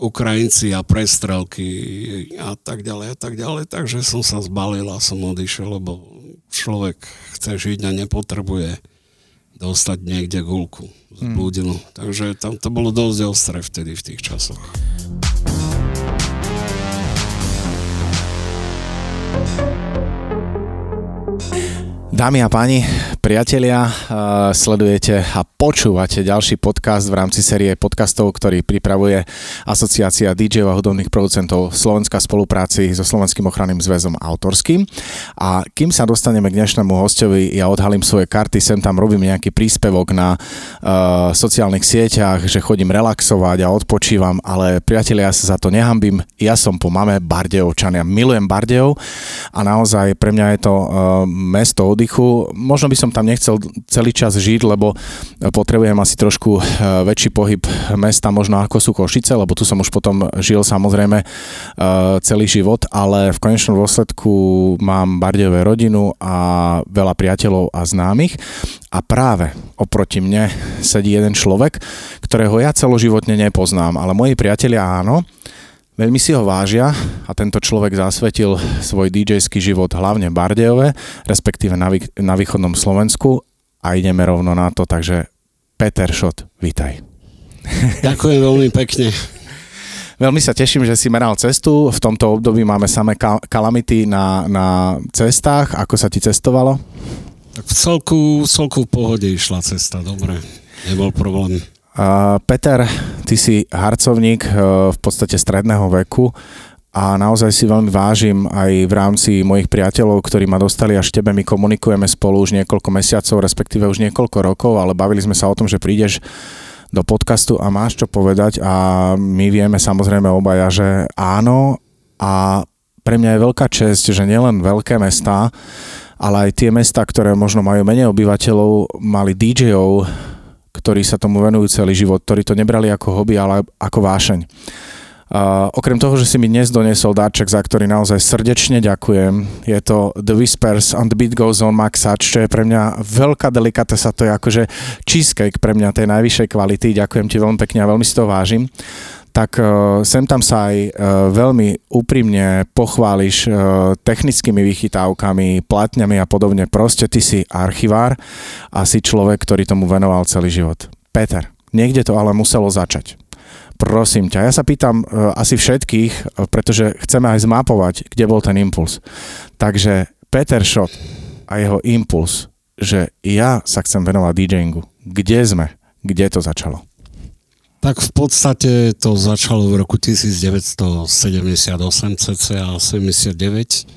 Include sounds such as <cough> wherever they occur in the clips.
Ukrajinci a prestrelky a tak ďalej a tak ďalej. Takže som sa zbalil a som odišiel, lebo človek chce žiť a nepotrebuje dostať niekde gulku z blúdilu. Mm. Takže tam to bolo dosť ostré vtedy v tých časoch. Dámy a páni, priatelia, eh, sledujete a počúvate ďalší podcast v rámci série podcastov, ktorý pripravuje Asociácia DJ a hudobných producentov Slovenská spolupráci so Slovenským ochranným zväzom autorským. A kým sa dostaneme k dnešnému hostovi, ja odhalím svoje karty, sem tam robím nejaký príspevok na uh, sociálnych sieťach, že chodím relaxovať a odpočívam, ale priatelia, ja sa za to nehambím. Ja som po mame Bardejovčan, ja milujem Bardejov a naozaj pre mňa je to uh, mesto oddychu. Možno by som tam nechcel celý čas žiť, lebo potrebujem asi trošku e, väčší pohyb mesta, možno ako sú Košice, lebo tu som už potom žil samozrejme e, celý život, ale v konečnom dôsledku mám Bardejové rodinu a veľa priateľov a známych. A práve oproti mne sedí jeden človek, ktorého ja celoživotne nepoznám, ale moji priatelia áno, Veľmi si ho vážia a tento človek zasvetil svoj DJský život hlavne v Bardejove, respektíve na, vý, na východnom Slovensku a ideme rovno na to, takže Peter Šot, vítaj. <laughs> Ďakujem veľmi pekne. Veľmi sa teším, že si meral cestu. V tomto období máme samé kalamity na, na cestách. Ako sa ti cestovalo? Tak v celku, v celku v pohode išla cesta, dobre. Nebol problém. Peter, ty si harcovník e, v podstate stredného veku a naozaj si veľmi vážim aj v rámci mojich priateľov, ktorí ma dostali až tebe. My komunikujeme spolu už niekoľko mesiacov, respektíve už niekoľko rokov, ale bavili sme sa o tom, že prídeš do podcastu a máš čo povedať a my vieme samozrejme obaja, že áno a pre mňa je veľká čest, že nielen veľké mestá, ale aj tie mesta, ktoré možno majú menej obyvateľov, mali DJov, ktorí sa tomu venujú celý život, ktorí to nebrali ako hobby, ale ako vášeň. Uh, okrem toho, že si mi dnes doniesol dáček, za ktorý naozaj srdečne ďakujem, je to The Whispers on the Beat Goes On Max Hutch, čo je pre mňa veľká delikatesa, to je akože cheesecake pre mňa tej najvyššej kvality, ďakujem ti veľmi pekne a veľmi si to vážim tak uh, sem tam sa aj uh, veľmi úprimne pochváliš uh, technickými vychytávkami, platňami a podobne. Proste ty si archivár a si človek, ktorý tomu venoval celý život. Peter, niekde to ale muselo začať. Prosím ťa, ja sa pýtam asi všetkých, pretože chceme aj zmapovať, kde bol ten impuls. Takže Peter Schott a jeho impuls, že ja sa chcem venovať DJingu. Kde sme? Kde to začalo? Tak v podstate to začalo v roku 1978 cca 79.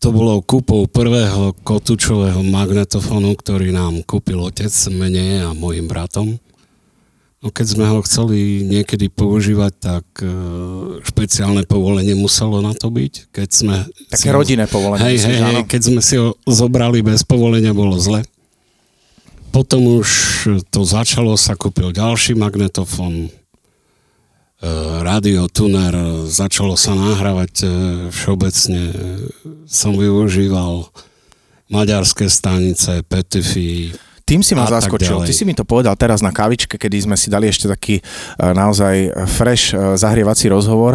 To bolo kúpou prvého kotúčového magnetofónu, ktorý nám kúpil otec mene a mojim bratom. No keď sme ho chceli niekedy používať, tak e, špeciálne povolenie muselo na to byť. Keď sme Také rodinné povolenie. Hej, hej, hej, keď sme si ho zobrali bez povolenia, bolo zle. Potom už to začalo, sa kúpil ďalší magnetofón, e, radio tuner, začalo sa nahrávať e, všeobecne. Som využíval maďarské stanice, Petify, tým si ma zaskočil. Ty si mi to povedal teraz na kavičke, kedy sme si dali ešte taký e, naozaj fresh zahrievací rozhovor.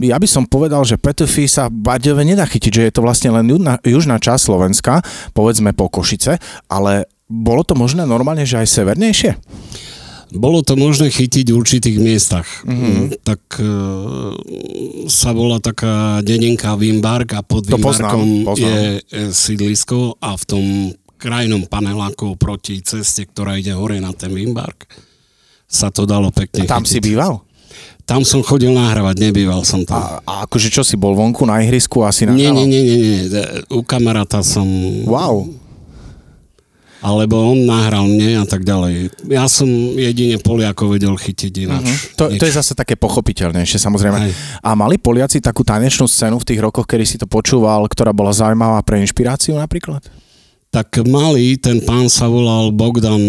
Ja by som povedal, že Petufy sa Baďove nedá chytiť, že je to vlastne len južná časť Slovenska, povedzme po Košice, ale bolo to možné normálne, že aj severnejšie? Bolo to možné chytiť v určitých miestach. Mm-hmm. Tak e, sa bola taká dedinka Wimbark a pod Wimbarkom je e, sídlisko a v tom krajnom paneláku proti ceste, ktorá ide hore na ten Wimbark, sa to dalo pekne A tam chytiť. si býval? Tam som chodil nahrávať, nebýval som tam. A, a akože čo si bol vonku na ihrisku asi nahrával? Nie, nie, nie, nie, nie. U kamaráta som... Wow alebo on nahral mne a tak ďalej. Ja som jedine Poliakov vedel chytiť ináč. Uh-huh. To, to je zase také pochopiteľnejšie, samozrejme. Aj. A mali Poliaci takú tanečnú scénu v tých rokoch, kedy si to počúval, ktorá bola zaujímavá pre inšpiráciu napríklad? Tak mali, ten pán sa volal Bogdan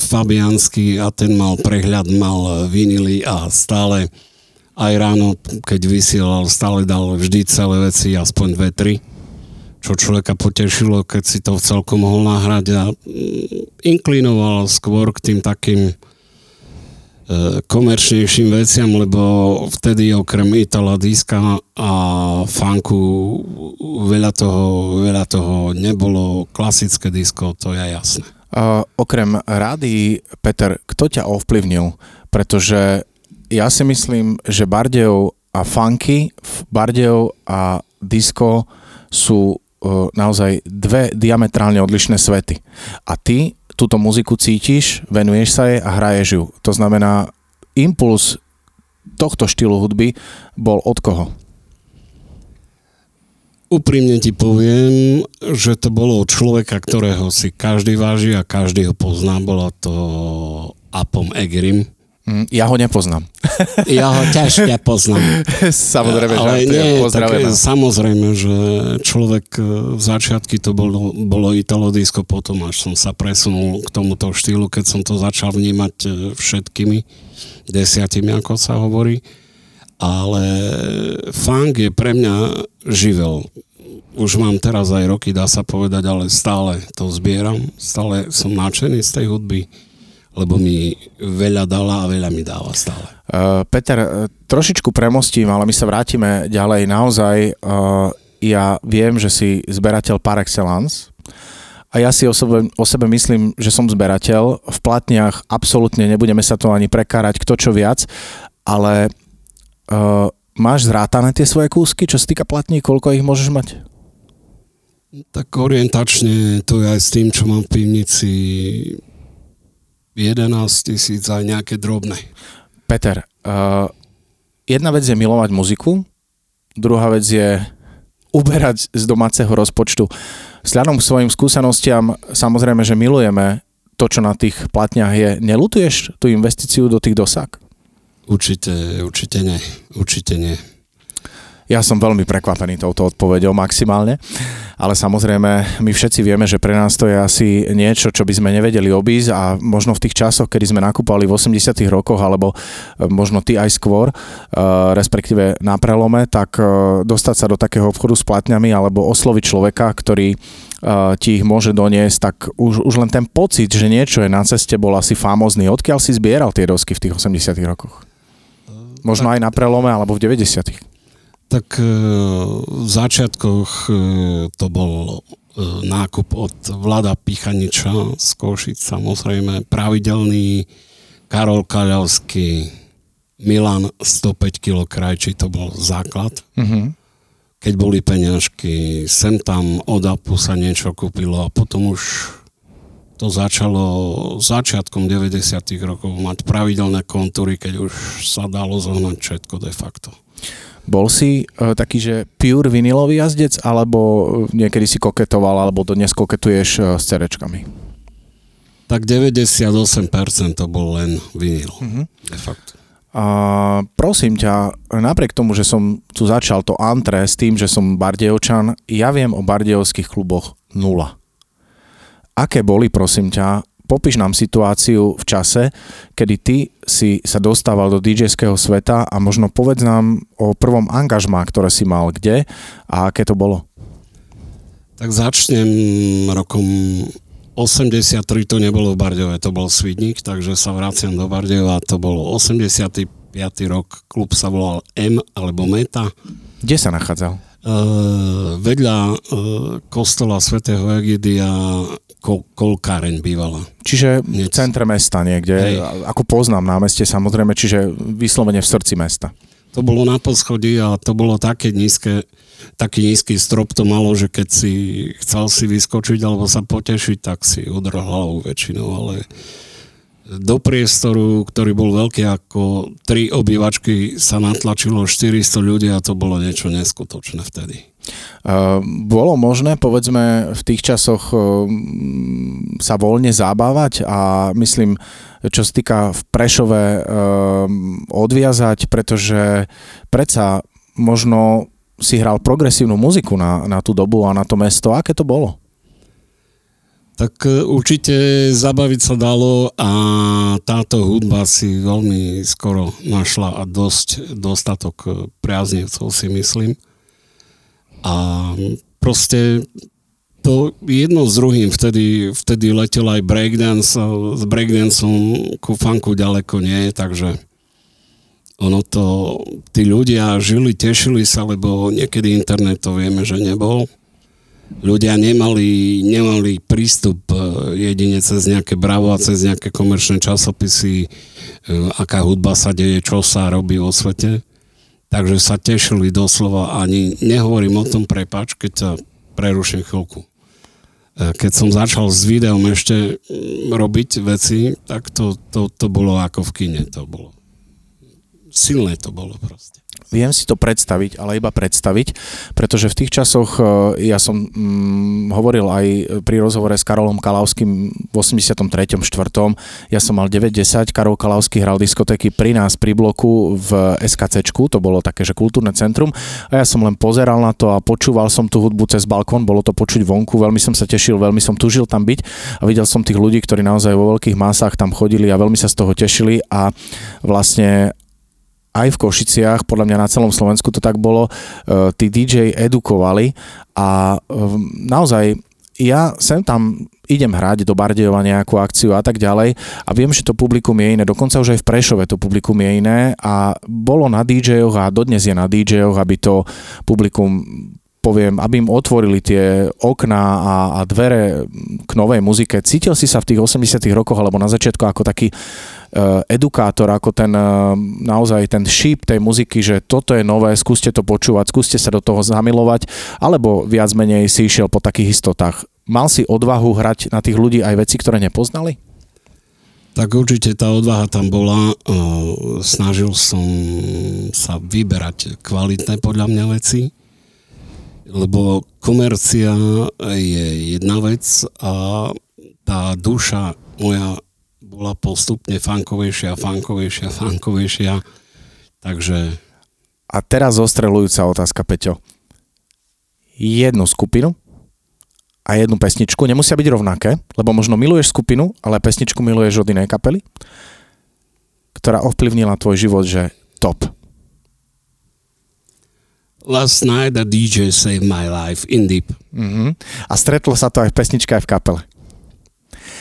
Fabiansky a ten mal prehľad, mal vinily a stále aj ráno, keď vysielal, stále dal vždy celé veci, aspoň dve, tri čo človeka potešilo, keď si to celkom mohol nahrať a mm, inklinoval skôr k tým takým komerčnejším veciam, lebo vtedy okrem Itala diska a funku veľa toho, veľa toho nebolo. Klasické disko, to je jasné. Uh, okrem rády, Peter, kto ťa ovplyvnil? Pretože ja si myslím, že Bardejov a funky, Bardejov a disco sú naozaj dve diametrálne odlišné svety. A ty túto muziku cítiš, venuješ sa jej a hraješ ju. To znamená, impuls tohto štýlu hudby bol od koho? Úprimne ti poviem, že to bolo od človeka, ktorého si každý váži a každý ho pozná. Bola to Apom Egrim, Mm, ja ho nepoznám. <laughs> Ja ho ťažko poznám. <laughs> samozrejme, Ale nie, tak, samozrejme, že človek e, v začiatky to bolo, bolo Italo disco, potom až som sa presunul k tomuto štýlu, keď som to začal vnímať e, všetkými desiatimi, ako sa hovorí. Ale funk je pre mňa živel. Už mám teraz aj roky, dá sa povedať, ale stále to zbieram. Stále som nadšený z tej hudby lebo mi veľa dala a veľa mi dáva stále. Uh, Peter, uh, trošičku premostím, ale my sa vrátime ďalej. Naozaj, uh, ja viem, že si zberateľ par excellence a ja si o sebe, o sebe myslím, že som zberateľ. V platniach absolútne nebudeme sa to ani prekárať, kto čo viac, ale uh, máš zrátané tie svoje kúsky, čo sa týka platní, koľko ich môžeš mať? Tak orientačne to je aj s tým, čo mám v pivnici 11 tisíc aj nejaké drobné. Peter, uh, jedna vec je milovať muziku, druhá vec je uberať z domáceho rozpočtu. Sľadom k svojim skúsenostiam samozrejme, že milujeme to, čo na tých platniach je. Nelutuješ tú investíciu do tých dosák? Určite, určite nie. Určite nie. Ja som veľmi prekvapený touto odpoveďou maximálne, ale samozrejme my všetci vieme, že pre nás to je asi niečo, čo by sme nevedeli obísť a možno v tých časoch, kedy sme nakúpali v 80 rokoch alebo e, možno ty aj skôr, e, respektíve na prelome, tak e, dostať sa do takého obchodu s platňami alebo osloviť človeka, ktorý ti ich môže doniesť, tak už, už len ten pocit, že niečo je na ceste, bol asi famózny. Odkiaľ si zbieral tie dosky v tých 80 rokoch? Možno aj na prelome alebo v 90 tak e, v začiatkoch e, to bol e, nákup od Vlada Pichaniča z Košic, samozrejme, pravidelný Karol Kaľavský, Milan 105 kg krajčí, to bol základ. Uh-huh. Keď boli peňažky, sem tam od Apu sa niečo kúpilo a potom už to začalo začiatkom 90 rokov mať pravidelné kontúry, keď už sa dalo zohnať všetko de facto. Bol si uh, taký, že pure vinilový jazdec, alebo e, niekedy si koketoval, alebo dnes koketuješ uh, s cerečkami? Tak 98% to bol len vinil, uh-huh. de facto. A prosím ťa, napriek tomu, že som tu začal to antre s tým, že som bardejovčan, ja viem o bardejovských kluboch nula. Aké boli, prosím ťa, popíš nám situáciu v čase, kedy ty si sa dostával do DJ-ského sveta a možno povedz nám o prvom angažmá, ktoré si mal kde a aké to bolo. Tak začnem rokom 83 to nebolo v Bardejove, to bol Svidník, takže sa vraciam do Bardejova, to bolo 85. rok, klub sa volal M alebo Meta. Kde sa nachádzal? Uh, vedľa uh, kostola svätého Egidia kol, kolkáreň bývala. Čiže v centre mesta niekde, Hej. ako poznám námestie samozrejme, čiže vyslovene v srdci mesta. To bolo na poschodí a to bolo také nízke, taký nízky strop to malo, že keď si chcel si vyskočiť alebo sa potešiť, tak si udrhal hlavu väčšinou, ale do priestoru, ktorý bol veľký ako tri obývačky, sa natlačilo 400 ľudí a to bolo niečo neskutočné vtedy. Uh, bolo možné, povedzme, v tých časoch uh, sa voľne zábavať a myslím, čo sa týka v Prešove uh, odviazať, pretože predsa možno si hral progresívnu muziku na, na tú dobu a na to mesto. Aké to bolo? Tak e, určite zabaviť sa dalo a táto hudba si veľmi skoro našla a dosť dostatok e, priaznivcov si myslím. A proste to jedno s druhým, vtedy, vtedy letel aj breakdance, s breakdanceom ku funku ďaleko nie, takže ono to, tí ľudia žili, tešili sa, lebo niekedy internet to vieme, že nebol. Ľudia nemali, nemali prístup e, jedine cez nejaké bravo a cez nejaké komerčné časopisy, e, aká hudba sa deje, čo sa robí vo svete. Takže sa tešili doslova, ani nehovorím o tom prepač, keď sa preruším chvíľku. E, keď som začal s videom ešte mm, robiť veci, tak to, to, to bolo ako v kine, to bolo. Silné to bolo proste. Viem si to predstaviť, ale iba predstaviť, pretože v tých časoch, e, ja som hm, hovoril aj pri rozhovore s Karolom Kalavským v 83. 4. Ja som mal 9-10, Karol Kalavský hral diskotéky pri nás, pri bloku v SKC, to bolo také, že kultúrne centrum a ja som len pozeral na to a počúval som tú hudbu cez balkón, bolo to počuť vonku, veľmi som sa tešil, veľmi som tužil tam byť a videl som tých ľudí, ktorí naozaj vo veľkých masách tam chodili a veľmi sa z toho tešili a vlastne aj v Košiciach, podľa mňa na celom Slovensku to tak bolo, e, tí DJ edukovali a e, naozaj ja sem tam idem hrať do Bardejova nejakú akciu a tak ďalej a viem, že to publikum je iné, dokonca už aj v Prešove to publikum je iné a bolo na DJ-och a dodnes je na DJ-och, aby to publikum poviem, aby im otvorili tie okná a, a dvere k novej muzike. Cítil si sa v tých 80 rokoch alebo na začiatku ako taký edukátor, ako ten uh, naozaj ten šíp tej muziky, že toto je nové, skúste to počúvať, skúste sa do toho zamilovať, alebo viac menej si išiel po takých istotách. Mal si odvahu hrať na tých ľudí aj veci, ktoré nepoznali? Tak určite tá odvaha tam bola. Snažil som sa vyberať kvalitné podľa mňa veci lebo komercia je jedna vec a tá duša moja bola postupne fankovejšia, fankovejšia, fankovejšia, takže... A teraz zostrelujúca otázka, Peťo. Jednu skupinu a jednu pesničku, nemusia byť rovnaké, lebo možno miluješ skupinu, ale pesničku miluješ od inej kapely, ktorá ovplyvnila tvoj život, že top. Last night a DJ saved my life in deep. Uh-huh. A stretlo sa to aj v pesničke, aj v kapele.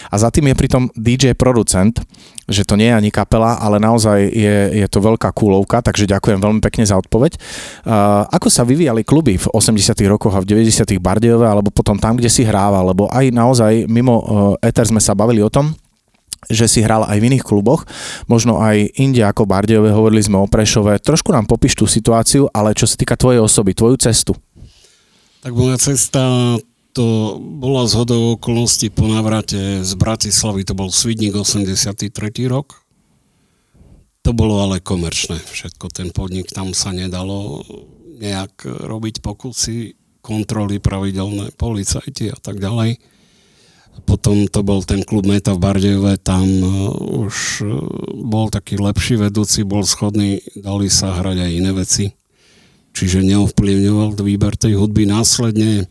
A za tým je pritom DJ producent, že to nie je ani kapela, ale naozaj je, je to veľká kúlovka, takže ďakujem veľmi pekne za odpoveď. Uh, ako sa vyvíjali kluby v 80 rokoch a v 90 Bardejove, alebo potom tam, kde si hrával, lebo aj naozaj mimo uh, Ether sme sa bavili o tom, že si hral aj v iných kluboch, možno aj inde ako Bardejove, hovorili sme o Prešove. Trošku nám popíš tú situáciu, ale čo sa týka tvojej osoby, tvoju cestu. Tak moja cesta to bola z hodou okolností po navrate z Bratislavy, to bol Svidník 83. rok. To bolo ale komerčné všetko, ten podnik, tam sa nedalo nejak robiť pokusy, kontroly pravidelné, policajti a tak ďalej potom to bol ten klub Meta v Bardejove, tam uh, už uh, bol taký lepší vedúci, bol schodný, dali sa hrať aj iné veci. Čiže neovplyvňoval výber tej hudby. Následne,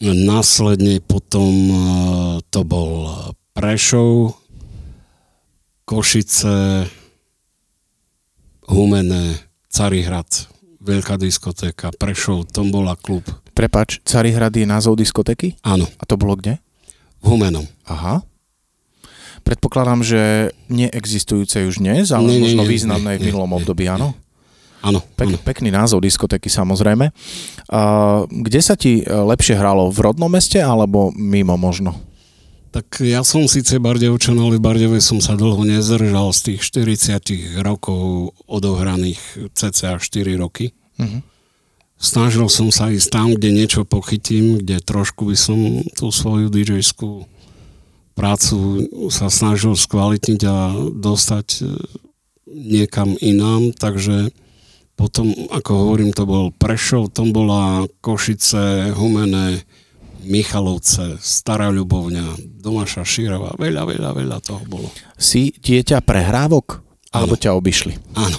následne potom uh, to bol Prešov, Košice, Humené, Carihrad, veľká diskotéka, Prešov, tom bola klub. Prepač, Carihrad je názov diskotéky? Áno. A to bolo kde? Humenom. Aha. Predpokladám, že neexistujúce už dnes, ale nie, možno nie, významné nie, v minulom nie, období, áno? Áno. Pek, pekný názov diskotéky samozrejme. Uh, kde sa ti e, lepšie hralo? V rodnom meste alebo mimo možno? Tak ja som síce Bardejovčan, ale v Bardejove som sa dlho nezdržal z tých 40 rokov odohraných cca 4 roky. Uh-huh. Snažil som sa ísť tam, kde niečo pochytím, kde trošku by som tú svoju dj prácu sa snažil skvalitniť a dostať e, niekam inám, takže potom, ako hovorím, to bol Prešov, tom bola Košice, Humené, Michalovce, Stará Ľubovňa, Domaša Šírova, veľa, veľa, veľa toho bolo. Si dieťa prehrávok? Alebo ťa obišli. <laughs> Áno.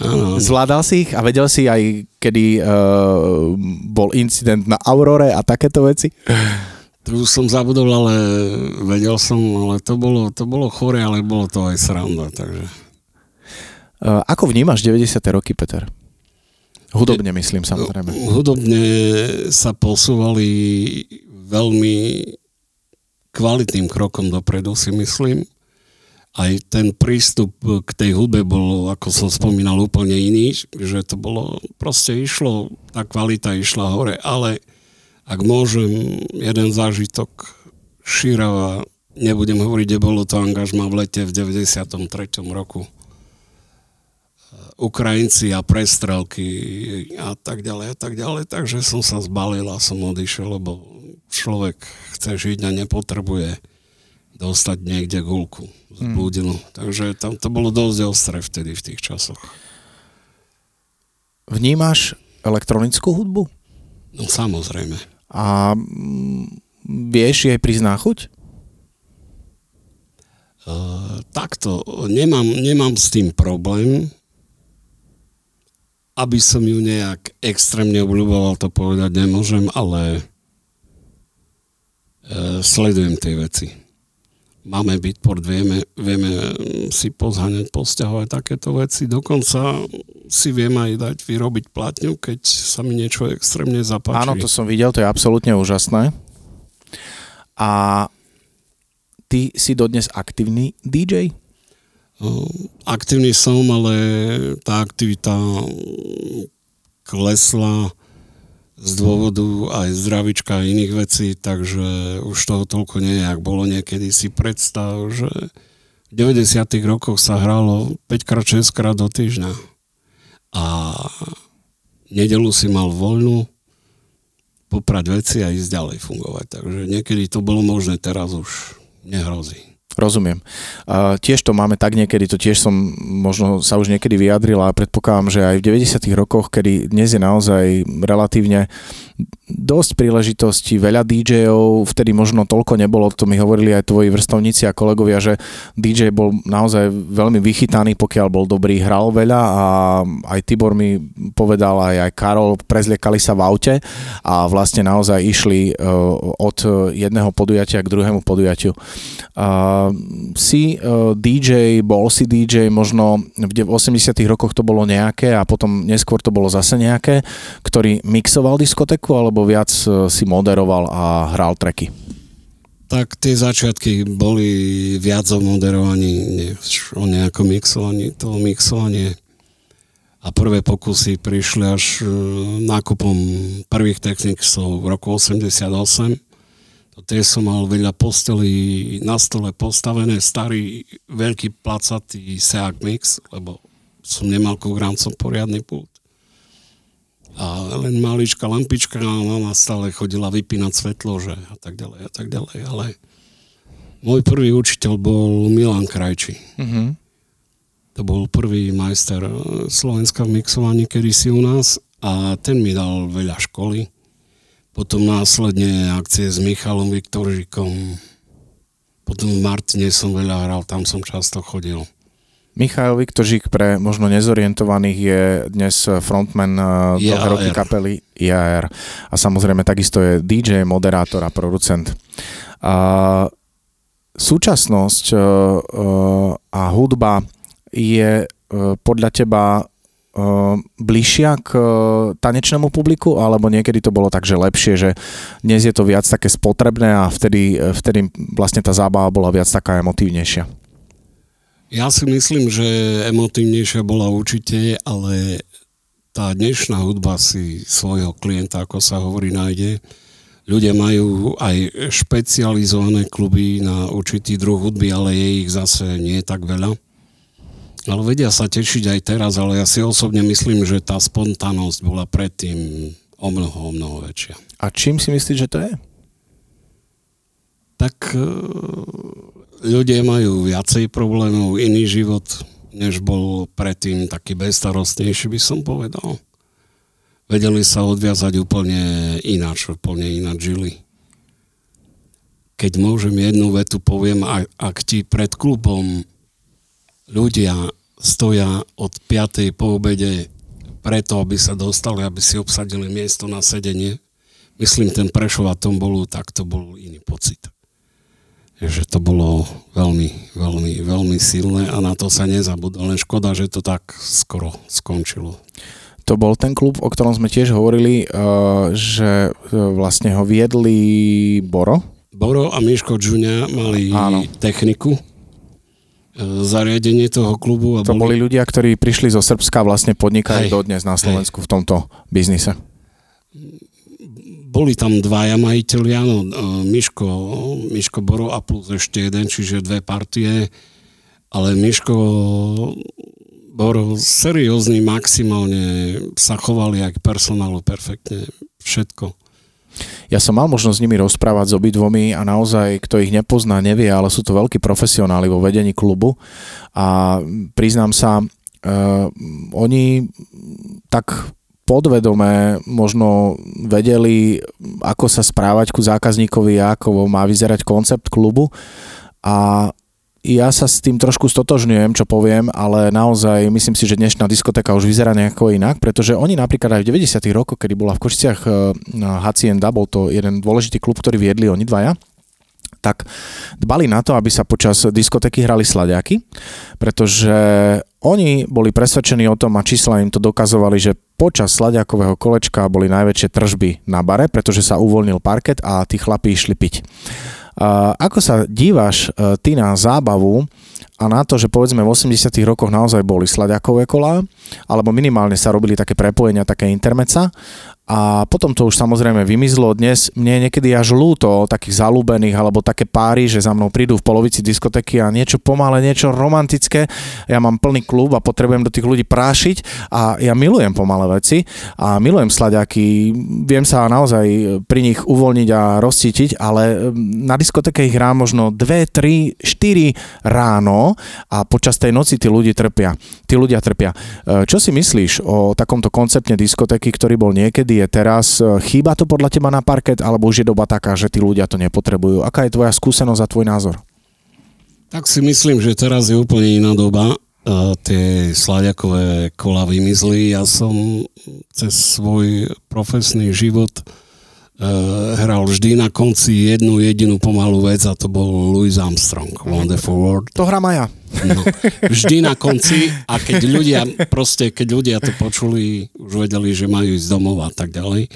áno. Zvládal si ich a vedel si aj, kedy uh, bol incident na Aurore a takéto veci? To už som zabudol, ale vedel som, ale to bolo, to bolo chore, ale bolo to aj sranda, takže... Uh, ako vnímaš 90. roky, Peter? Hudobne myslím, samozrejme. Hudobne sa posúvali veľmi kvalitným krokom dopredu, si myslím. Aj ten prístup k tej hudbe bol, ako som spomínal, úplne iný, že to bolo, proste išlo, tá kvalita išla hore, ale ak môžem, jeden zážitok Šírava, nebudem hovoriť, kde bolo to angažma v lete v 93. roku. Ukrajinci a prestrelky a tak ďalej a tak ďalej, takže som sa zbalil a som odišiel, lebo človek chce žiť a nepotrebuje dostať niekde gulku z blúdinu. Mm. Takže tam to bolo dosť ostré vtedy v tých časoch. Vnímaš elektronickú hudbu? No samozrejme. A mm, vieš jej prísť náchuť? Uh, takto, nemám, nemám s tým problém, aby som ju nejak extrémne obľúboval, to povedať nemôžem, ale E, sledujem tie veci. Máme Bitport, vieme, vieme si pozhaňať, posťahovať takéto veci. Dokonca si viem aj dať vyrobiť platňu, keď sa mi niečo extrémne zapáči. Áno, to som videl, to je absolútne úžasné. A ty si dodnes aktívny DJ? Aktívny som, ale tá aktivita klesla z dôvodu aj zdravička a iných vecí, takže už toho toľko nie je, ak bolo niekedy si predstav, že v 90. rokoch sa hralo 5 6 krát do týždňa a nedelu si mal voľnú, poprať veci a ísť ďalej fungovať. Takže niekedy to bolo možné, teraz už nehrozí. Rozumiem. Uh, tiež to máme tak niekedy, to tiež som možno sa už niekedy vyjadrila a predpokladám, že aj v 90. rokoch, kedy dnes je naozaj relatívne dosť príležitostí, veľa DJ-ov, vtedy možno toľko nebolo, to mi hovorili aj tvoji vrstovníci a kolegovia, že DJ bol naozaj veľmi vychytaný, pokiaľ bol dobrý, hral veľa a aj Tibor mi povedal, aj, aj Karol, prezliekali sa v aute a vlastne naozaj išli uh, od jedného podujatia k druhému podujatiu. Uh, si uh, DJ, bol si DJ, možno v 80 rokoch to bolo nejaké a potom neskôr to bolo zase nejaké, ktorý mixoval diskotéku alebo alebo viac e, si moderoval a hral treky? Tak tie začiatky boli viac o moderovaní, než o nejakom mixovaní. To mixovanie a prvé pokusy prišli až e, nákupom prvých technikov v roku 88. To tie som mal veľa postelí na stole postavené, starý, veľký placatý Seat Mix, lebo som nemal ku grancom poriadny pult a len maličká lampička a mama stále chodila vypínať svetlo, že a tak ďalej a tak ďalej, ale môj prvý učiteľ bol Milan Krajči. Mm-hmm. To bol prvý majster eh, Slovenska v mixovaní kedysi u nás a ten mi dal veľa školy. Potom následne akcie s Michalom Viktoržikom. Potom v Martine som veľa hral, tam som často chodil. Michal Viktožík pre možno nezorientovaných je dnes frontman uh, roky kapely IAR a samozrejme takisto je DJ, moderátor a producent. A súčasnosť uh, uh, a hudba je podľa teba bližšia k tanečnému publiku, alebo niekedy to bolo tak, že lepšie, že dnes je to viac také spotrebné a vtedy, vtedy vlastne tá zábava bola viac taká emotívnejšia? Ja si myslím, že emotívnejšia bola určite, ale tá dnešná hudba si svojho klienta, ako sa hovorí, nájde. Ľudia majú aj špecializované kluby na určitý druh hudby, ale je ich zase nie tak veľa. Ale vedia sa tešiť aj teraz, ale ja si osobne myslím, že tá spontánnosť bola predtým o mnoho, o mnoho väčšia. A čím si myslíš, že to je? Tak ľudia majú viacej problémov, iný život, než bol predtým taký bezstarostnejší, by som povedal. Vedeli sa odviazať úplne ináč, úplne ináč žili. Keď môžem jednu vetu poviem, ak ti pred klubom ľudia stoja od 5. po obede preto, aby sa dostali, aby si obsadili miesto na sedenie, myslím ten Prešov a tom bolu, tak to bol iný pocit že to bolo veľmi, veľmi, veľmi silné a na to sa nezabudlo. Len škoda, že to tak skoro skončilo. to bol ten klub, o ktorom sme tiež hovorili, uh, že vlastne ho viedli Boro. Boro a Miško Džuňa mali Áno. techniku zariadenie toho klubu. A to boli... boli ľudia, ktorí prišli zo Srbska vlastne podnikajú dodnes na Slovensku hej. v tomto biznise. Boli tam dvaja majiteľi, áno, Miško, Miško Boro a plus ešte jeden, čiže dve partie, ale Miško Boro seriózny, maximálne sa chovali aj k personálu perfektne, všetko. Ja som mal možnosť s nimi rozprávať s obidvomi a naozaj, kto ich nepozná, nevie, ale sú to veľkí profesionáli vo vedení klubu a priznám sa, uh, oni tak podvedome možno vedeli, ako sa správať ku zákazníkovi, ako má vyzerať koncept klubu a ja sa s tým trošku stotožňujem, čo poviem, ale naozaj myslím si, že dnešná diskotéka už vyzerá nejako inak, pretože oni napríklad aj v 90. rokoch, kedy bola v Košiciach Hacienda, bol to jeden dôležitý klub, ktorý viedli oni dvaja, tak dbali na to, aby sa počas diskotéky hrali sladiaky, pretože oni boli presvedčení o tom a čísla im to dokazovali, že počas sladiakového kolečka boli najväčšie tržby na bare, pretože sa uvoľnil parket a tí chlapí išli piť. Ako sa díváš e, ty na zábavu a na to, že povedzme v 80 rokoch naozaj boli sladiakové kolá, alebo minimálne sa robili také prepojenia, také intermeca a potom to už samozrejme vymizlo. Dnes mne je niekedy až ľúto takých zalúbených alebo také páry, že za mnou prídu v polovici diskotéky a niečo pomalé, niečo romantické. Ja mám plný klub a potrebujem do tých ľudí prášiť a ja milujem pomalé veci a milujem sladiaky. Viem sa naozaj pri nich uvoľniť a rozcítiť, ale na diskotéke ich hrám možno 2, 3, 4 ráno a počas tej noci tí ľudia trpia. Tí ľudia trpia. E, čo si myslíš o takomto konceptne diskotéky, ktorý bol niekedy je teraz. E, chýba to podľa teba na parket, alebo už je doba taká, že tí ľudia to nepotrebujú? Aká je tvoja skúsenosť a tvoj názor? Tak si myslím, že teraz je úplne iná doba. Uh, tie sladiakové kola vymizli. Ja som cez svoj profesný život hral vždy na konci jednu jedinú pomalú vec a to bol Louis Armstrong, Wonderful World. To hra ja. No, vždy na konci a keď ľudia, proste keď ľudia to počuli, už vedeli, že majú ísť domov a tak ďalej.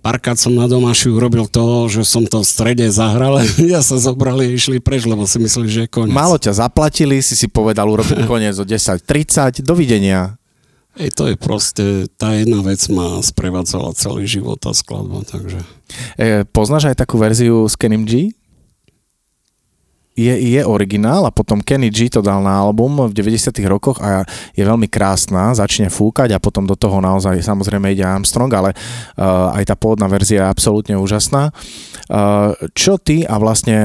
Párkrát som na domáši urobil to, že som to v strede zahral a <laughs> ľudia sa zobrali a išli preč, lebo si mysleli, že je koniec. Málo ťa zaplatili, si si povedal urobiť <laughs> koniec o 10.30, dovidenia. Ej, to je proste, tá jedna vec ma sprevádzala celý život a skladba, takže... E, poznáš aj takú verziu s Kenim G? Je, je originál a potom Kenny G to dal na album v 90 rokoch a je veľmi krásna, začne fúkať a potom do toho naozaj samozrejme ide Armstrong, ale uh, aj tá pôvodná verzia je absolútne úžasná. Uh, čo ty a vlastne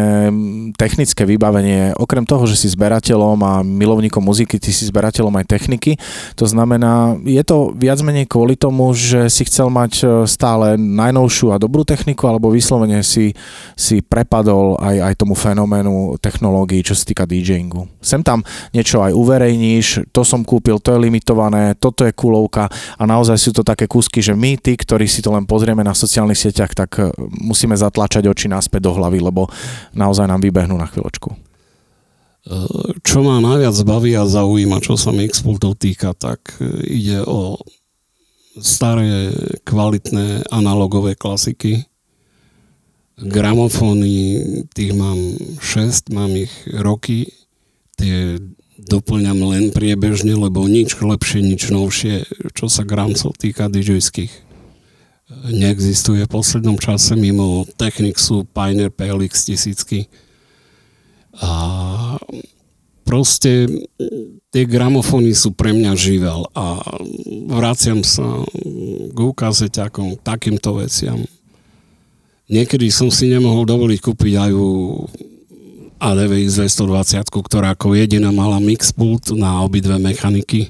technické vybavenie, okrem toho, že si zberateľom a milovníkom muziky, ty si zberateľom aj techniky, to znamená, je to viac menej kvôli tomu, že si chcel mať e, stále najnovšiu a dobrú techniku, alebo vyslovene si, si prepadol aj, aj tomu fenoménu technológií, čo sa týka DJingu. Sem tam niečo aj uverejníš, to som kúpil, to je limitované, toto je kulovka a naozaj sú to také kúsky, že my, tí, ktorí si to len pozrieme na sociálnych sieťach, tak e, musíme zatlačať oči naspäť do hlavy, lebo naozaj nám vybehnú na chvíľočku. E, čo ma najviac baví a zaujíma, čo sa Mixpultov týka, tak e, ide o staré, kvalitné analogové klasiky, gramofóny, tých mám 6, mám ich roky, tie doplňam len priebežne, lebo nič lepšie, nič novšie, čo sa gramcov týka DJských neexistuje v poslednom čase mimo Technicsu, Pioneer PLX tisícky. A proste tie gramofóny sú pre mňa živel a vraciam sa k ukazeťakom, takýmto veciam. Niekedy som si nemohol dovoliť kúpiť aj ADVX 220, ktorá ako jediná mala mixpult na obidve mechaniky.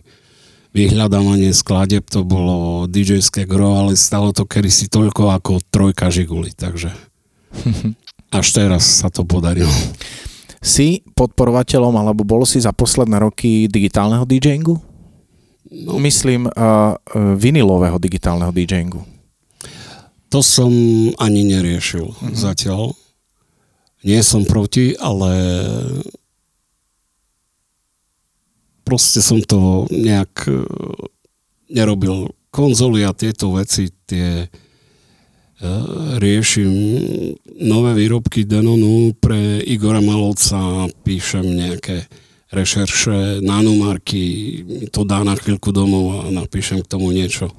Vyhľadávanie skladeb to bolo dj gro, ale stalo to kedysi toľko ako trojka žiguli, takže <laughs> až teraz sa to podarilo. Si podporovateľom, alebo bol si za posledné roky digitálneho DJingu? No. Myslím uh, vinilového digitálneho DJingu. To som ani neriešil mm-hmm. zatiaľ. Nie som proti, ale proste som to nejak e, nerobil konzoly a tieto veci, tie riešim nové výrobky Denonu pre Igora Malovca, píšem nejaké rešerše, nanomarky, to dá na chvíľku domov a napíšem k tomu niečo.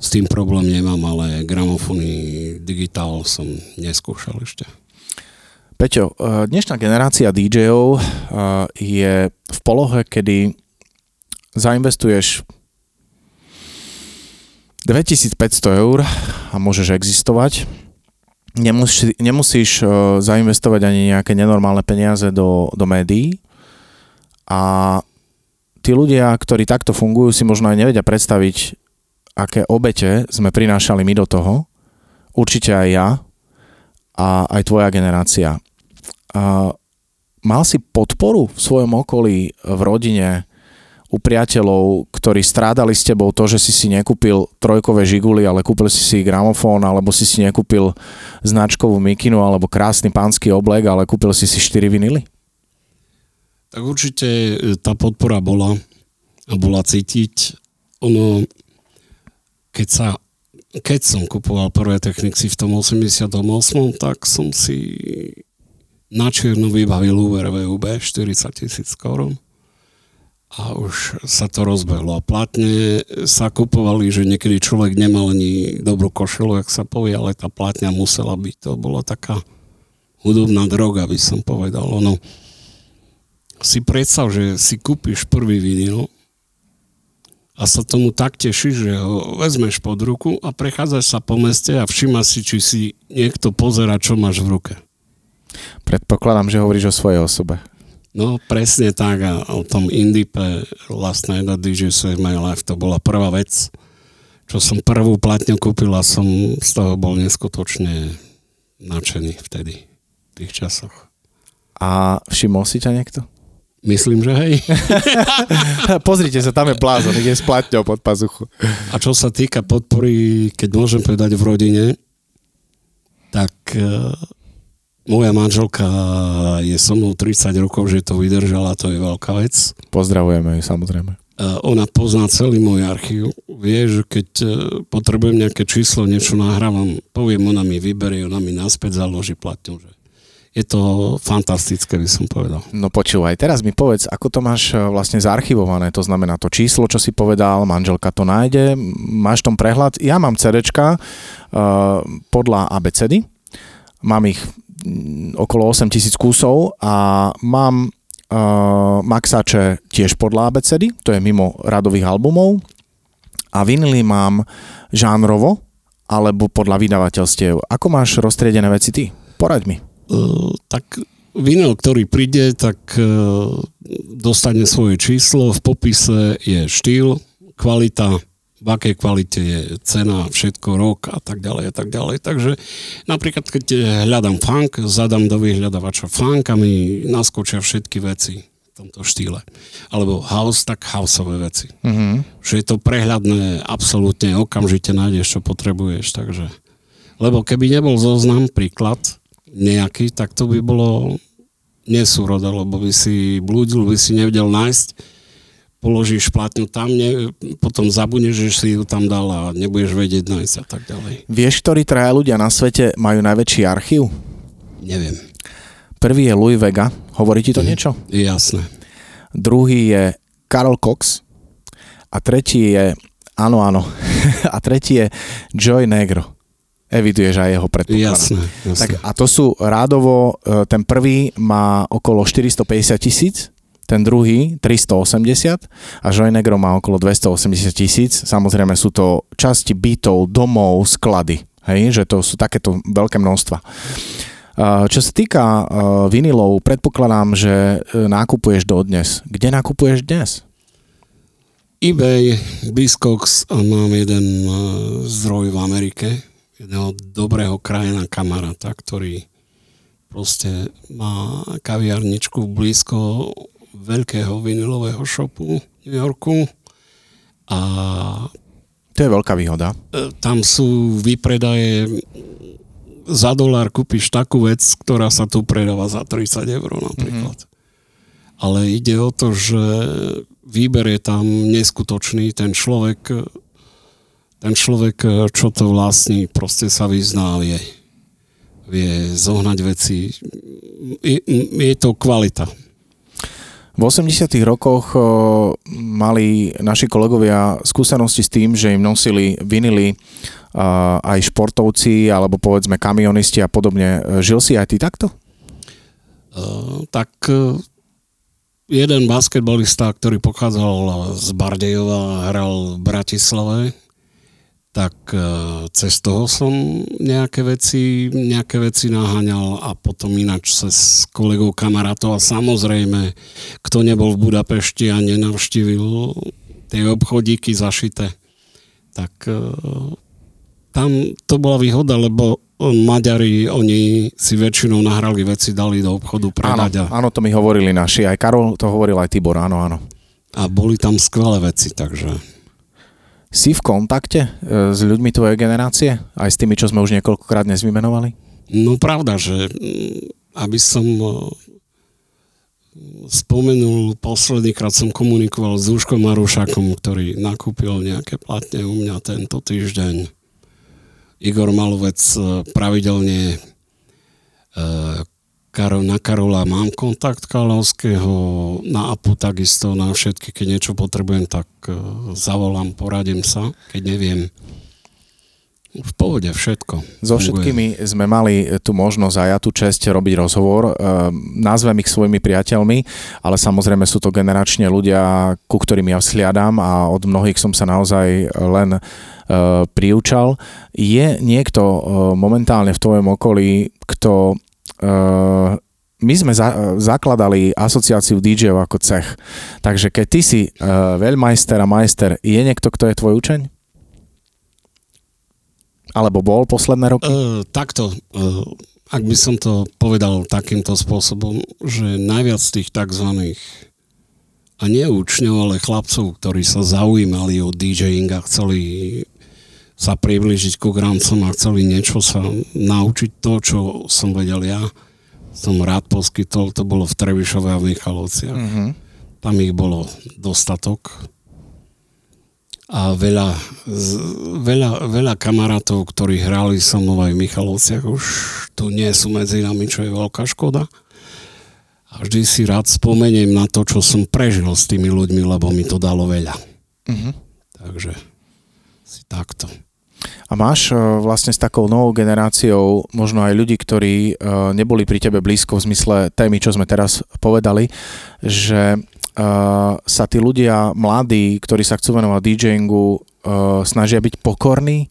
S tým problém nemám, ale gramofóny, digitál som neskúšal ešte. Peťo, e, dnešná generácia DJov e, je v polohe, kedy zainvestuješ 2500 eur a môžeš existovať. Nemusí, nemusíš uh, zainvestovať ani nejaké nenormálne peniaze do, do médií a tí ľudia, ktorí takto fungujú, si možno aj nevedia predstaviť, aké obete sme prinášali my do toho. Určite aj ja a aj tvoja generácia. A mal si podporu v svojom okolí, v rodine, u priateľov, ktorí strádali s tebou to, že si si nekúpil trojkové žiguly, ale kúpil si si gramofón, alebo si si nekúpil značkovú mikinu, alebo krásny pánsky oblek, ale kúpil si si 4 vinily? Tak určite e, tá podpora bola bola cítiť. Ono, keď sa keď som kupoval prvé Technicsy v tom 88, tak som si na čierno vybavil úver VUB 40 tisíc korun a už sa to rozbehlo. A platne sa kupovali, že niekedy človek nemal ani dobrú košelu, ak sa povie, ale tá platňa musela byť. To bola taká hudobná droga, by som povedal. Ono, si predstav, že si kúpiš prvý vinyl a sa tomu tak tešíš, že ho vezmeš pod ruku a prechádzaš sa po meste a všíma si, či si niekto pozera, čo máš v ruke. Predpokladám, že hovoríš o svojej osobe. No presne tak a o tom Indipe Last Night at DJ Save My Life to bola prvá vec, čo som prvú platňu kúpil a som z toho bol neskutočne nadšený vtedy, v tých časoch. A všimol si ťa niekto? Myslím, že hej. <laughs> Pozrite sa, tam je plázon, ide s platňou pod pazuchu. A čo sa týka podpory, keď môžem povedať v rodine, tak eh, moja manželka je so mnou 30 rokov, že to vydržala, to je veľká vec. Pozdravujeme ju samozrejme. Ona pozná celý môj archív. Vie, že keď e, potrebujem nejaké číslo, niečo nahrávam, poviem, ona mi vyberie, ona mi naspäť založí platňu. Že je to fantastické, by som povedal. No počúvaj, teraz mi povedz, ako to máš e, vlastne zarchivované, to znamená to číslo, čo si povedal, manželka to nájde, máš tom prehľad. Ja mám CDčka uh, podľa ABCD, mám ich okolo 8 tisíc kusov a mám uh, maxače tiež podľa ABCD, to je mimo radových albumov a vinily mám žánrovo alebo podľa vydavateľstiev. Ako máš roztriedené veci ty? Poraď mi. Uh, tak vinyl, ktorý príde, tak uh, dostane svoje číslo, v popise je štýl, kvalita, v akej kvalite je cena, všetko, rok a tak ďalej a tak ďalej. Takže napríklad, keď hľadám funk, zadám do vyhľadávača funk a mi naskočia všetky veci v tomto štýle. Alebo house, tak houseové veci. Mm-hmm. Že je to prehľadné, absolútne okamžite nájdeš, čo potrebuješ. Takže... Lebo keby nebol zoznam, príklad nejaký, tak to by bolo nesúroda, lebo by si blúdil, by si nevedel nájsť položíš platňu tam, ne, potom zabudneš, že si ju tam dal a nebudeš vedieť nájsť a tak ďalej. Vieš, ktorí traja ľudia na svete majú najväčší archív? Neviem. Prvý je Louis Vega. Hovorí ti to mm, niečo? Jasné. Druhý je Karol Cox. A tretí je, áno, áno, <laughs> a tretí je Joy Negro. Eviduješ aj jeho predpoklad. Jasné, jasné. Tak a to sú rádovo, e, ten prvý má okolo 450 tisíc ten druhý 380 a Joinegro má okolo 280 tisíc. Samozrejme sú to časti bytov, domov, sklady. Hej, že to sú takéto veľké množstva. Čo sa týka vinilov, predpokladám, že e, nákupuješ dodnes. Kde nakupuješ dnes? eBay, Discogs a mám jeden e, zdroj v Amerike, jedného dobrého krajina kamaráta, ktorý proste má kaviarničku blízko veľkého vinilového shopu v New Yorku a to je veľká výhoda. E, tam sú výpredaje za dolár kúpiš takú vec, ktorá sa tu predáva za 30 eur napríklad. Mm-hmm. Ale ide o to, že výber je tam neskutočný. Ten človek ten človek, e, čo to vlastní, proste sa vyzná, vie, vie zohnať veci. Je, je to kvalita. V 80. rokoch o, mali naši kolegovia skúsenosti s tým, že im nosili vinily a, aj športovci alebo povedzme kamionisti a podobne. Žil si aj ty takto? Uh, tak jeden basketbalista, ktorý pochádzal z Bardejova, hral v Bratislave, tak e, cez toho som nejaké veci, nejaké veci naháňal a potom ináč cez kolegov kamarátov a samozrejme, kto nebol v Budapešti a nenavštívil tie obchodíky zašité, tak e, tam to bola výhoda, lebo Maďari, oni si väčšinou nahrali veci, dali do obchodu predať. Áno, áno, to mi hovorili naši, aj Karol to hovoril, aj Tibor, áno, áno. A boli tam skvelé veci, takže... Si v kontakte e, s ľuďmi tvojej generácie? Aj s tými, čo sme už niekoľkokrát dnes vymenovali? No pravda, že mm, aby som e, spomenul, posledný krát som komunikoval s Duškom Marušakom, ktorý nakúpil nejaké platne u mňa tento týždeň. Igor Malovec e, pravidelne Karol, na Karola mám kontakt Kalovského, na APU takisto, na všetky, keď niečo potrebujem, tak uh, zavolám, poradím sa, keď neviem. V pohode všetko. So všetkými sme mali tu možnosť a ja tu čest robiť rozhovor. Uh, nazvem ich svojimi priateľmi, ale samozrejme sú to generačne ľudia, ku ktorým ja vzhliadam a od mnohých som sa naozaj len uh, priučal. Je niekto momentálne v tvojom okolí, kto my sme za, zakladali asociáciu DJ-ov ako cech. Takže keď ty si uh, veľmajster a majster, je niekto, kto je tvoj učeň? Alebo bol posledné roky? Uh, takto. Uh, ak by som to povedal takýmto spôsobom, že najviac tých tzv. a nie učňov, ale chlapcov, ktorí sa zaujímali o DJing a chceli sa približiť ku grancom a chceli niečo sa naučiť to, čo som vedel ja, som rád poskytol, to bolo v Trebišove a v Michalovciach. Mm-hmm. Tam ich bolo dostatok. A veľa, veľa, veľa kamarátov, ktorí hrali so mnou aj v Michalovciach, už tu nie sú medzi nami, čo je veľká škoda. A vždy si rád spomeniem na to, čo som prežil s tými ľuďmi, lebo mi to dalo veľa. Mm-hmm. Takže si takto. A máš e, vlastne s takou novou generáciou možno aj ľudí, ktorí e, neboli pri tebe blízko v zmysle témy, čo sme teraz povedali, že e, sa tí ľudia mladí, ktorí sa chcú venovať DJingu, snažia byť pokorní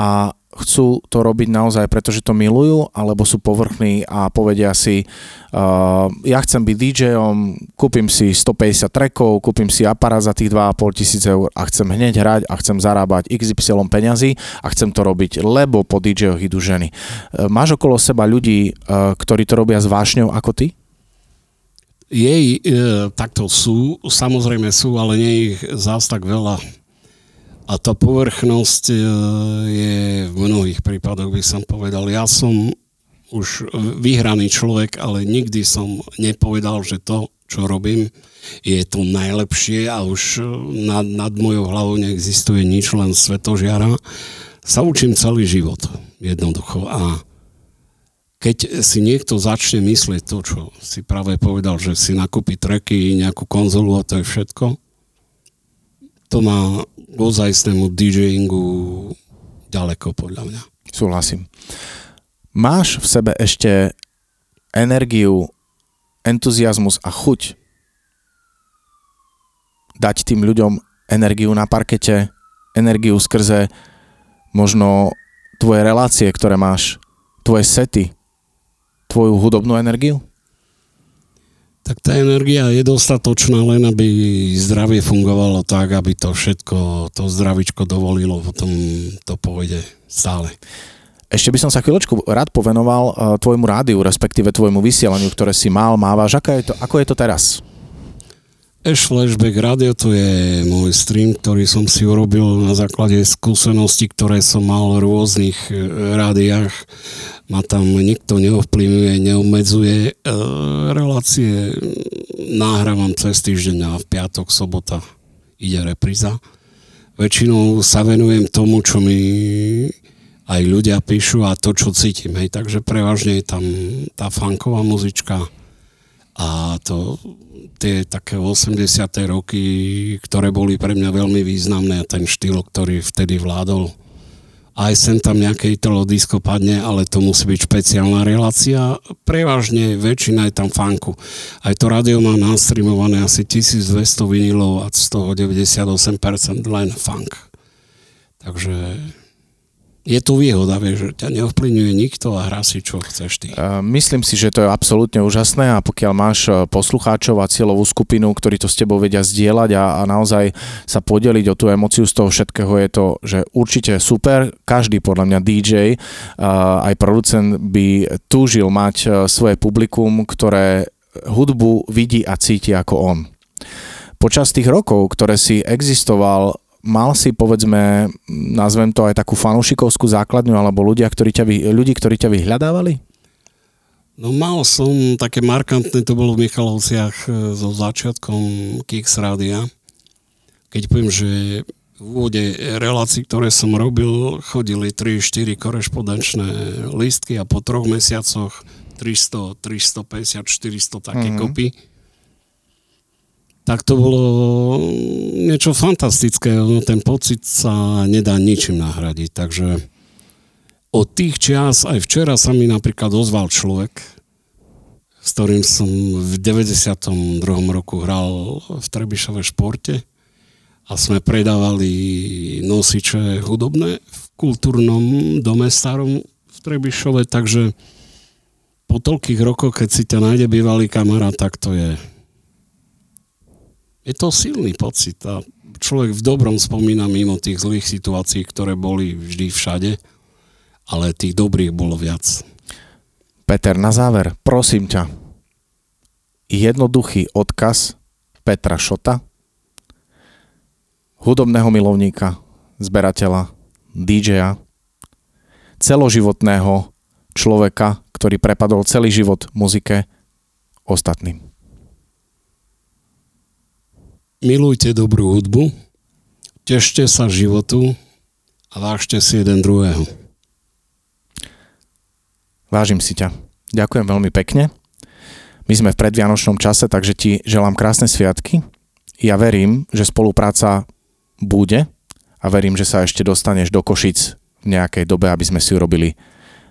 a chcú to robiť naozaj, pretože to milujú, alebo sú povrchní a povedia si, uh, ja chcem byť DJom, kúpim si 150 trackov, kúpim si aparát za tých 2,5 tisíc eur a chcem hneď hrať a chcem zarábať XY peňazí a chcem to robiť, lebo po DJoch idú ženy. Uh, máš okolo seba ľudí, uh, ktorí to robia s vášňou ako ty? Jej, e, takto sú, samozrejme sú, ale nie ich zás tak veľa a tá povrchnosť e, je v mnohých prípadoch, by som povedal. Ja som už vyhraný človek, ale nikdy som nepovedal, že to, čo robím, je to najlepšie a už e, nad, nad mojou hlavou neexistuje nič, len svetožiara. Sa učím celý život, jednoducho. A keď si niekto začne myslieť to, čo si práve povedal, že si nakúpi treky, nejakú konzolu a to je všetko, to má ozajstnému DJingu ďaleko podľa mňa. Súhlasím. Máš v sebe ešte energiu, entuziasmus a chuť dať tým ľuďom energiu na parkete, energiu skrze možno tvoje relácie, ktoré máš, tvoje sety, tvoju hudobnú energiu? Tak tá energia je dostatočná len, aby zdravie fungovalo tak, aby to všetko, to zdravičko dovolilo, potom to pôjde stále. Ešte by som sa chvíľočku rád povenoval uh, tvojmu rádiu, respektíve tvojmu vysielaniu, ktoré si mal, mávaš. Ako je to, ako je to teraz? Ash Flashback Radio to je môj stream, ktorý som si urobil na základe skúseností, ktoré som mal v rôznych e, rádiách. Ma tam nikto neovplyvňuje, neobmedzuje. E, relácie nahrávam cez týždeň a v piatok, sobota ide repríza. väčšinou sa venujem tomu, čo mi aj ľudia píšu a to, čo cítim. Hej. Takže prevažne je tam tá funková muzička a to, tie také 80. roky, ktoré boli pre mňa veľmi významné ten štýl, ktorý vtedy vládol aj sem tam nejaké italo disco padne, ale to musí byť špeciálna relácia. Prevažne väčšina je tam funku. Aj to rádio má nastreamované asi 1200 vinilov a z toho 98% len funk. Takže je tu výhoda, vieš, že ťa neovplyvňuje nikto a hrá si, čo chceš ty. Myslím si, že to je absolútne úžasné a pokiaľ máš e, poslucháčov a cieľovú skupinu, ktorí to s tebou vedia zdieľať a, a naozaj sa podeliť o tú emociu z toho všetkého, je to, že určite super. Každý podľa mňa DJ, e, aj producent by túžil mať e, svoje publikum, ktoré hudbu vidí a cíti ako on. Počas tých rokov, ktoré si existoval mal si, povedzme, nazvem to aj takú fanúšikovskú základňu, alebo ľudia, ktorí ťa, ľudí, ktorí ťa vyhľadávali? No mal som, také markantné to bolo v Michalovciach e, so začiatkom Kix Rádia. Keď poviem, že v úvode relácií, ktoré som robil, chodili 3-4 korešpondenčné listky a po troch mesiacoch 300, 350, 400 také mm-hmm. kopy tak to bolo niečo fantastické. No, ten pocit sa nedá ničím nahradiť. Takže od tých čias, aj včera sa mi napríklad ozval človek, s ktorým som v 92. roku hral v Trebišove športe a sme predávali nosiče hudobné v kultúrnom dome starom v Trebišove, takže po toľkých rokoch, keď si ťa nájde bývalý kamarát, tak to je je to silný pocit a človek v dobrom spomína mimo tých zlých situácií, ktoré boli vždy všade, ale tých dobrých bolo viac. Peter, na záver, prosím ťa, jednoduchý odkaz Petra Šota, hudobného milovníka, zberateľa, DJ-a, celoživotného človeka, ktorý prepadol celý život muzike ostatným milujte dobrú hudbu, tešte sa životu a vážte si jeden druhého. Vážim si ťa. Ďakujem veľmi pekne. My sme v predvianočnom čase, takže ti želám krásne sviatky. Ja verím, že spolupráca bude a verím, že sa ešte dostaneš do Košic v nejakej dobe, aby sme si urobili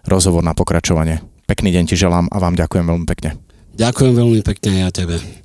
rozhovor na pokračovanie. Pekný deň ti želám a vám ďakujem veľmi pekne. Ďakujem veľmi pekne ja tebe.